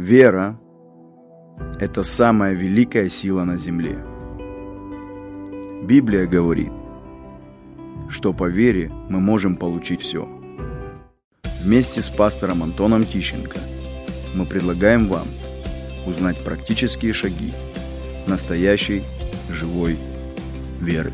Вера – это самая великая сила на земле. Библия говорит, что по вере мы можем получить все. Вместе с пастором Антоном Тищенко мы предлагаем вам узнать практические шаги настоящей живой веры.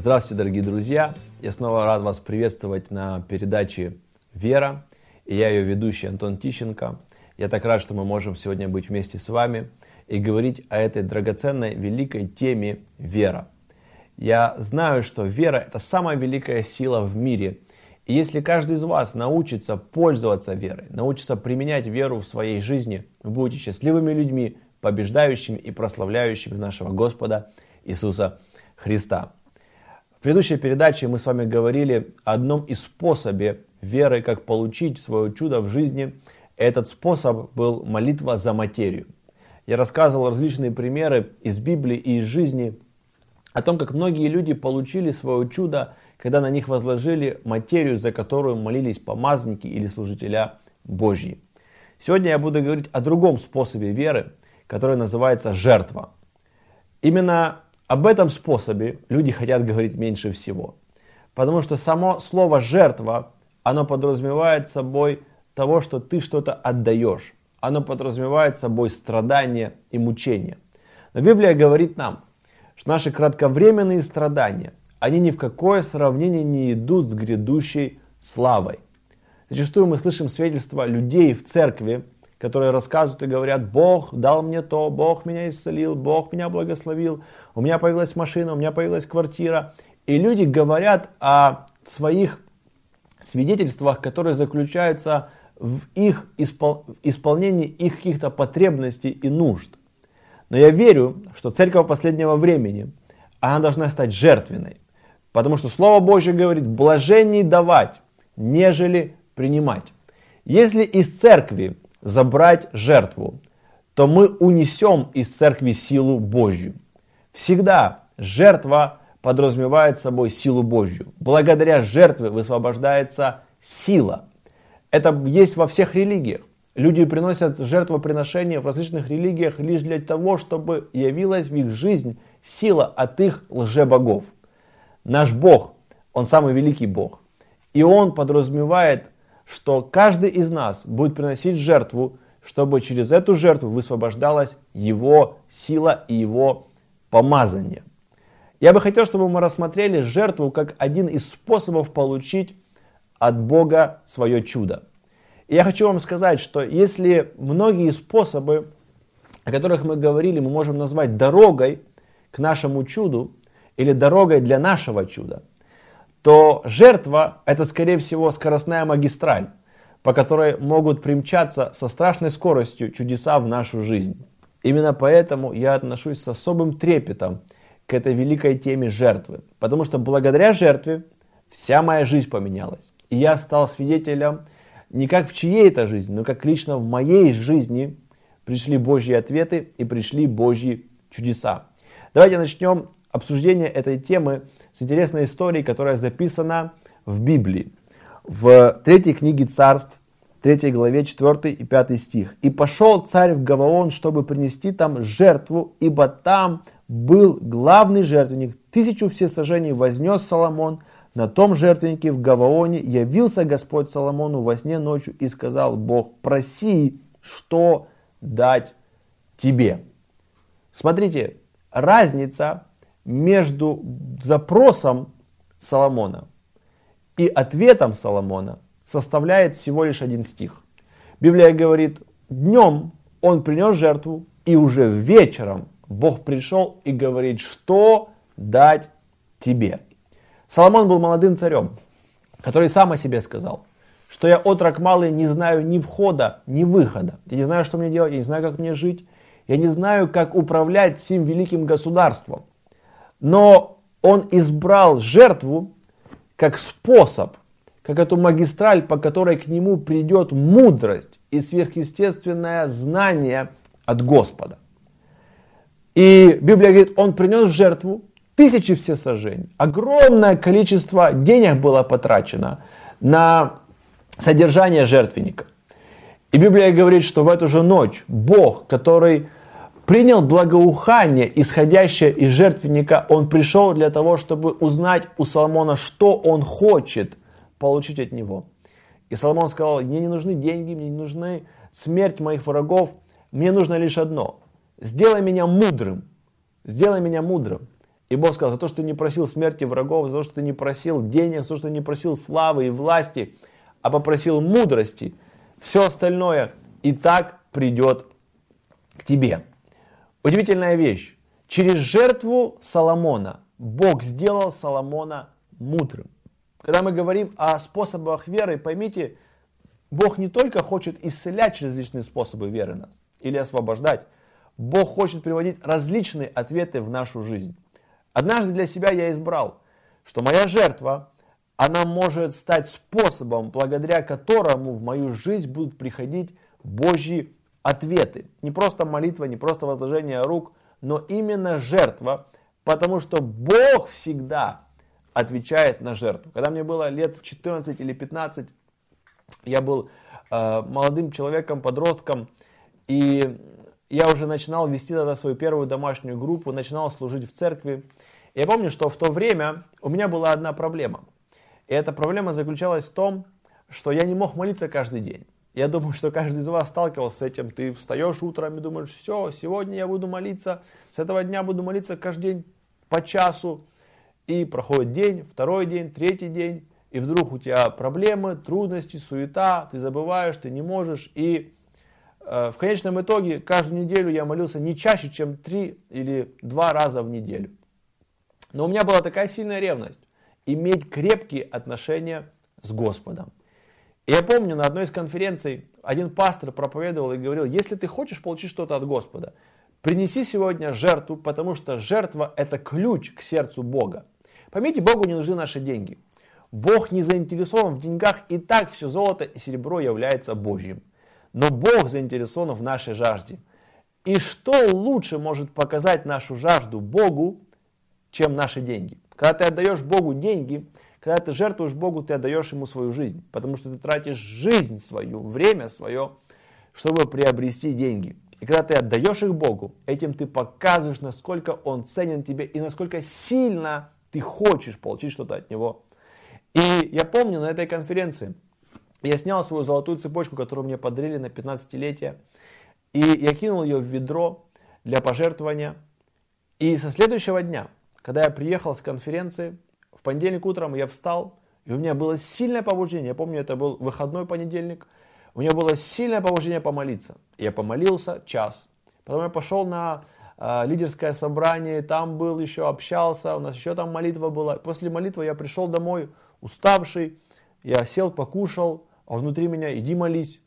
Здравствуйте, дорогие друзья! Я снова рад вас приветствовать на передаче «Вера». И я ее ведущий Антон Тищенко. Я так рад, что мы можем сегодня быть вместе с вами и говорить о этой драгоценной, великой теме «Вера». Я знаю, что вера – это самая великая сила в мире. И если каждый из вас научится пользоваться верой, научится применять веру в своей жизни, вы будете счастливыми людьми, побеждающими и прославляющими нашего Господа Иисуса Христа. В предыдущей передаче мы с вами говорили о одном из способов веры, как получить свое чудо в жизни. Этот способ был молитва за материю. Я рассказывал различные примеры из Библии и из жизни о том, как многие люди получили свое чудо, когда на них возложили материю, за которую молились помазники или служителя Божьи. Сегодня я буду говорить о другом способе веры, который называется жертва. Именно об этом способе люди хотят говорить меньше всего. Потому что само слово «жертва», оно подразумевает собой того, что ты что-то отдаешь. Оно подразумевает собой страдания и мучения. Но Библия говорит нам, что наши кратковременные страдания, они ни в какое сравнение не идут с грядущей славой. Зачастую мы слышим свидетельства людей в церкви, которые рассказывают и говорят, Бог дал мне то, Бог меня исцелил, Бог меня благословил, у меня появилась машина, у меня появилась квартира. И люди говорят о своих свидетельствах, которые заключаются в их испол... исполнении их каких-то потребностей и нужд. Но я верю, что церковь последнего времени, она должна стать жертвенной. Потому что Слово Божье говорит, блаженней давать, нежели принимать. Если из церкви забрать жертву, то мы унесем из церкви силу Божью. Всегда жертва подразумевает собой силу Божью. Благодаря жертве высвобождается сила. Это есть во всех религиях. Люди приносят жертвоприношения в различных религиях лишь для того, чтобы явилась в их жизнь сила от их лжебогов. Наш Бог, Он самый великий Бог. И Он подразумевает что каждый из нас будет приносить жертву, чтобы через эту жертву высвобождалась его сила и его помазание. Я бы хотел, чтобы мы рассмотрели жертву как один из способов получить от Бога свое чудо. И я хочу вам сказать, что если многие способы, о которых мы говорили, мы можем назвать дорогой к нашему чуду или дорогой для нашего чуда, то жертва это скорее всего скоростная магистраль, по которой могут примчаться со страшной скоростью чудеса в нашу жизнь. Именно поэтому я отношусь с особым трепетом к этой великой теме жертвы. Потому что благодаря жертве вся моя жизнь поменялась. И я стал свидетелем не как в чьей-то жизни, но как лично в моей жизни пришли Божьи ответы и пришли Божьи чудеса. Давайте начнем обсуждение этой темы с интересной историей, которая записана в Библии. В третьей книге царств, третьей главе 4 и 5 стих. «И пошел царь в Гаваон, чтобы принести там жертву, ибо там был главный жертвенник. Тысячу всесожжений вознес Соломон. На том жертвеннике в Гаваоне явился Господь Соломону во сне ночью и сказал, Бог, проси, что дать тебе. Смотрите, разница между запросом Соломона и ответом Соломона составляет всего лишь один стих. Библия говорит, днем он принес жертву, и уже вечером Бог пришел и говорит, что дать тебе. Соломон был молодым царем, который сам о себе сказал, что я отрок малый, не знаю ни входа, ни выхода. Я не знаю, что мне делать, я не знаю, как мне жить. Я не знаю, как управлять всем великим государством. Но он избрал жертву как способ, как эту магистраль, по которой к нему придет мудрость и сверхъестественное знание от Господа. И Библия говорит, он принес жертву, тысячи всесожжений. Огромное количество денег было потрачено на содержание жертвенника. И Библия говорит, что в эту же ночь Бог, который принял благоухание, исходящее из жертвенника, он пришел для того, чтобы узнать у Соломона, что он хочет получить от него. И Соломон сказал, мне не нужны деньги, мне не нужны смерть моих врагов, мне нужно лишь одно. Сделай меня мудрым, сделай меня мудрым. И Бог сказал, за то, что ты не просил смерти врагов, за то, что ты не просил денег, за то, что ты не просил славы и власти, а попросил мудрости, все остальное и так придет к тебе. Удивительная вещь. Через жертву Соломона Бог сделал Соломона мудрым. Когда мы говорим о способах веры, поймите, Бог не только хочет исцелять через различные способы веры нас или освобождать, Бог хочет приводить различные ответы в нашу жизнь. Однажды для себя я избрал, что моя жертва, она может стать способом, благодаря которому в мою жизнь будут приходить Божьи ответы. Не просто молитва, не просто возложение рук, но именно жертва, потому что Бог всегда отвечает на жертву. Когда мне было лет 14 или 15, я был э, молодым человеком, подростком, и я уже начинал вести тогда свою первую домашнюю группу, начинал служить в церкви. Я помню, что в то время у меня была одна проблема. И эта проблема заключалась в том, что я не мог молиться каждый день. Я думаю, что каждый из вас сталкивался с этим. Ты встаешь утром и думаешь, все, сегодня я буду молиться, с этого дня буду молиться каждый день по часу. И проходит день, второй день, третий день, и вдруг у тебя проблемы, трудности, суета, ты забываешь, ты не можешь. И э, в конечном итоге каждую неделю я молился не чаще, чем три или два раза в неделю. Но у меня была такая сильная ревность иметь крепкие отношения с Господом. Я помню, на одной из конференций один пастор проповедовал и говорил, если ты хочешь получить что-то от Господа, принеси сегодня жертву, потому что жертва это ключ к сердцу Бога. Поймите, Богу не нужны наши деньги. Бог не заинтересован в деньгах, и так все золото и серебро является Божьим. Но Бог заинтересован в нашей жажде. И что лучше может показать нашу жажду Богу, чем наши деньги? Когда ты отдаешь Богу деньги, когда ты жертвуешь Богу, ты отдаешь Ему свою жизнь, потому что ты тратишь жизнь свою, время свое, чтобы приобрести деньги. И когда ты отдаешь их Богу, этим ты показываешь, насколько Он ценен тебе и насколько сильно ты хочешь получить что-то от Него. И я помню на этой конференции, я снял свою золотую цепочку, которую мне подарили на 15-летие, и я кинул ее в ведро для пожертвования. И со следующего дня, когда я приехал с конференции, в понедельник утром я встал, и у меня было сильное побуждение. Я помню, это был выходной понедельник. У меня было сильное побуждение помолиться. Я помолился час. Потом я пошел на э, лидерское собрание, там был еще, общался, у нас еще там молитва была. После молитвы я пришел домой, уставший, я сел, покушал, а внутри меня иди молись.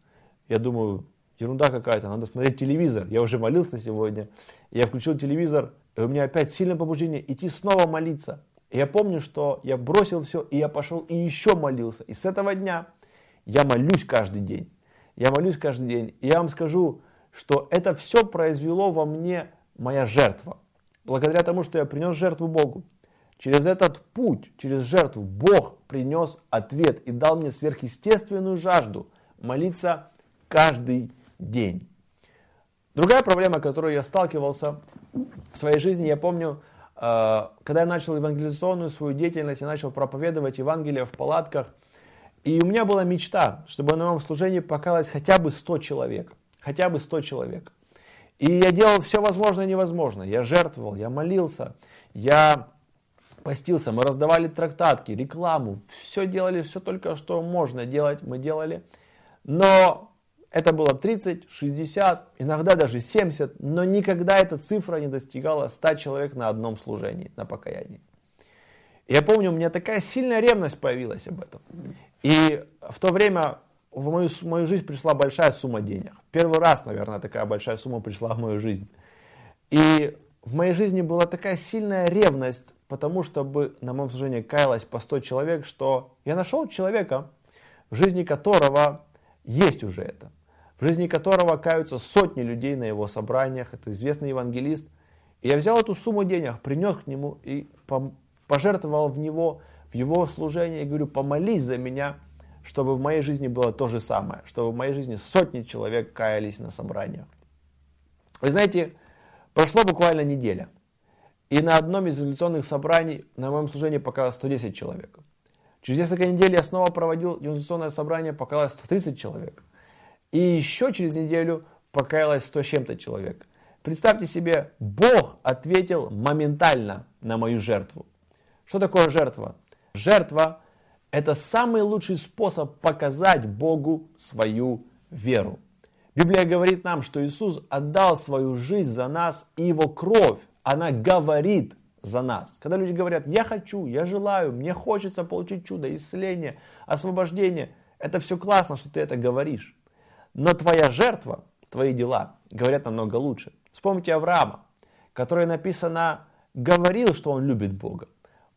Я думаю, ерунда какая-то, надо смотреть телевизор. Я уже молился сегодня. Я включил телевизор, и у меня опять сильное побуждение идти снова молиться. Я помню, что я бросил все, и я пошел и еще молился. И с этого дня я молюсь каждый день. Я молюсь каждый день. И я вам скажу, что это все произвело во мне моя жертва. Благодаря тому, что я принес жертву Богу. Через этот путь, через жертву Бог принес ответ и дал мне сверхъестественную жажду молиться каждый день. Другая проблема, с которой я сталкивался в своей жизни, я помню, когда я начал евангелизационную свою деятельность, я начал проповедовать Евангелие в палатках, и у меня была мечта, чтобы на моем служении покалось хотя бы 100 человек. Хотя бы 100 человек. И я делал все возможное и невозможное. Я жертвовал, я молился, я постился, мы раздавали трактатки, рекламу, все делали, все только что можно делать, мы делали. Но это было 30, 60, иногда даже 70, но никогда эта цифра не достигала 100 человек на одном служении, на покаянии. Я помню, у меня такая сильная ревность появилась об этом. И в то время в мою, в мою жизнь пришла большая сумма денег. Первый раз, наверное, такая большая сумма пришла в мою жизнь. И в моей жизни была такая сильная ревность, потому что бы на моем служении каялось по 100 человек, что я нашел человека, в жизни которого есть уже это в жизни которого каются сотни людей на его собраниях. Это известный евангелист. И я взял эту сумму денег, принес к нему и пожертвовал в него, в его служение и говорю, помолись за меня, чтобы в моей жизни было то же самое, чтобы в моей жизни сотни человек каялись на собраниях. Вы знаете, прошла буквально неделя, и на одном из революционных собраний на моем служении показалось 110 человек. Через несколько недель я снова проводил революционное собрание, показалось 130 человек. И еще через неделю покаялось 100 с чем-то человек. Представьте себе, Бог ответил моментально на мою жертву. Что такое жертва? Жертва – это самый лучший способ показать Богу свою веру. Библия говорит нам, что Иисус отдал свою жизнь за нас, и Его кровь, она говорит за нас. Когда люди говорят, я хочу, я желаю, мне хочется получить чудо, исцеление, освобождение, это все классно, что ты это говоришь. Но твоя жертва, твои дела говорят намного лучше. Вспомните Авраама, который написано, говорил, что он любит Бога.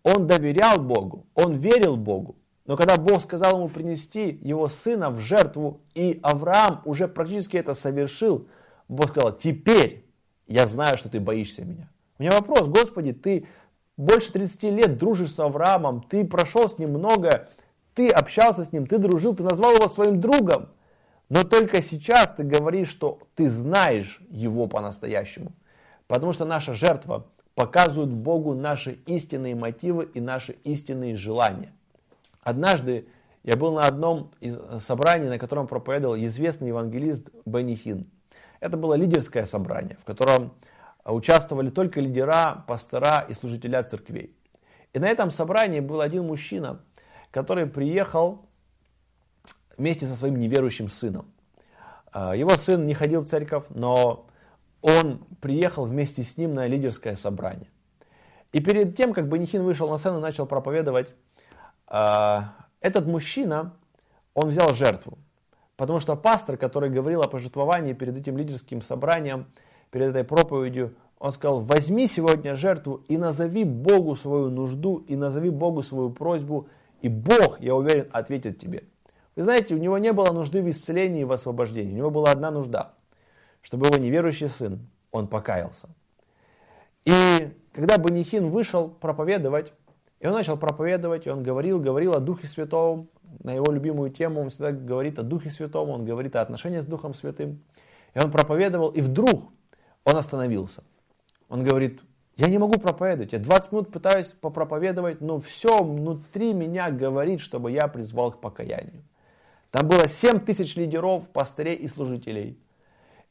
Он доверял Богу, он верил Богу. Но когда Бог сказал ему принести его сына в жертву, и Авраам уже практически это совершил, Бог сказал, теперь я знаю, что ты боишься меня. У меня вопрос, Господи, ты больше 30 лет дружишь с Авраамом, ты прошел с ним много, ты общался с ним, ты дружил, ты назвал его своим другом. Но только сейчас ты говоришь, что ты знаешь его по-настоящему. Потому что наша жертва показывает Богу наши истинные мотивы и наши истинные желания. Однажды я был на одном из собраний, на котором проповедовал известный евангелист Бенихин. Это было лидерское собрание, в котором участвовали только лидера, пастора и служителя церквей. И на этом собрании был один мужчина, который приехал вместе со своим неверующим сыном. А, его сын не ходил в церковь, но он приехал вместе с ним на лидерское собрание. И перед тем, как Банихин вышел на сцену и начал проповедовать, а, этот мужчина, он взял жертву. Потому что пастор, который говорил о пожертвовании перед этим лидерским собранием, перед этой проповедью, он сказал, возьми сегодня жертву и назови Богу свою нужду, и назови Богу свою просьбу, и Бог, я уверен, ответит тебе. Вы знаете, у него не было нужды в исцелении и в освобождении. У него была одна нужда, чтобы его неверующий сын, он покаялся. И когда Банихин вышел проповедовать, и он начал проповедовать, и он говорил, говорил о Духе Святом, на его любимую тему, он всегда говорит о Духе Святом, он говорит о отношениях с Духом Святым. И он проповедовал, и вдруг он остановился. Он говорит, я не могу проповедовать, я 20 минут пытаюсь попроповедовать, но все внутри меня говорит, чтобы я призвал к покаянию. Там было 7 тысяч лидеров, пастырей и служителей.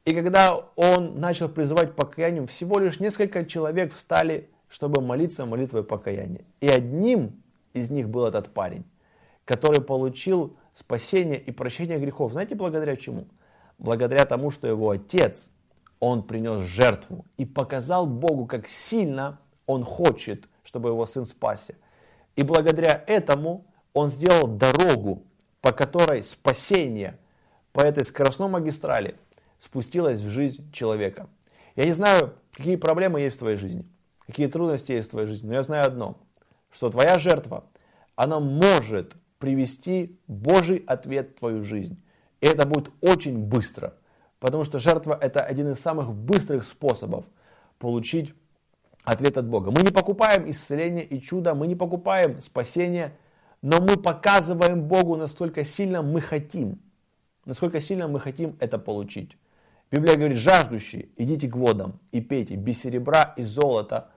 И когда он начал призывать к покаянию, всего лишь несколько человек встали, чтобы молиться молитвой покаяния. И одним из них был этот парень, который получил спасение и прощение грехов. Знаете, благодаря чему? Благодаря тому, что его отец, он принес жертву и показал Богу, как сильно он хочет, чтобы его сын спасся. И благодаря этому он сделал дорогу по которой спасение по этой скоростной магистрали спустилось в жизнь человека. Я не знаю, какие проблемы есть в твоей жизни, какие трудности есть в твоей жизни, но я знаю одно, что твоя жертва, она может привести Божий ответ в твою жизнь. И это будет очень быстро, потому что жертва это один из самых быстрых способов получить ответ от Бога. Мы не покупаем исцеление и чудо, мы не покупаем спасение – но мы показываем Богу, насколько сильно мы хотим, насколько сильно мы хотим это получить. Библия говорит, жаждущие, идите к водам и пейте без серебра и золота,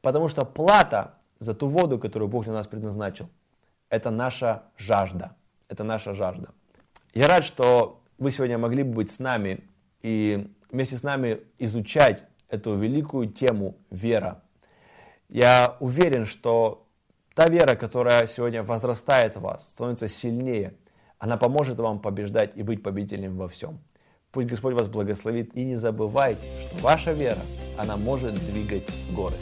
потому что плата за ту воду, которую Бог для нас предназначил, это наша жажда. Это наша жажда. Я рад, что вы сегодня могли бы быть с нами и вместе с нами изучать эту великую тему вера. Я уверен, что Та вера, которая сегодня возрастает в вас, становится сильнее, она поможет вам побеждать и быть победителем во всем. Пусть Господь вас благословит и не забывайте, что ваша вера, она может двигать горы.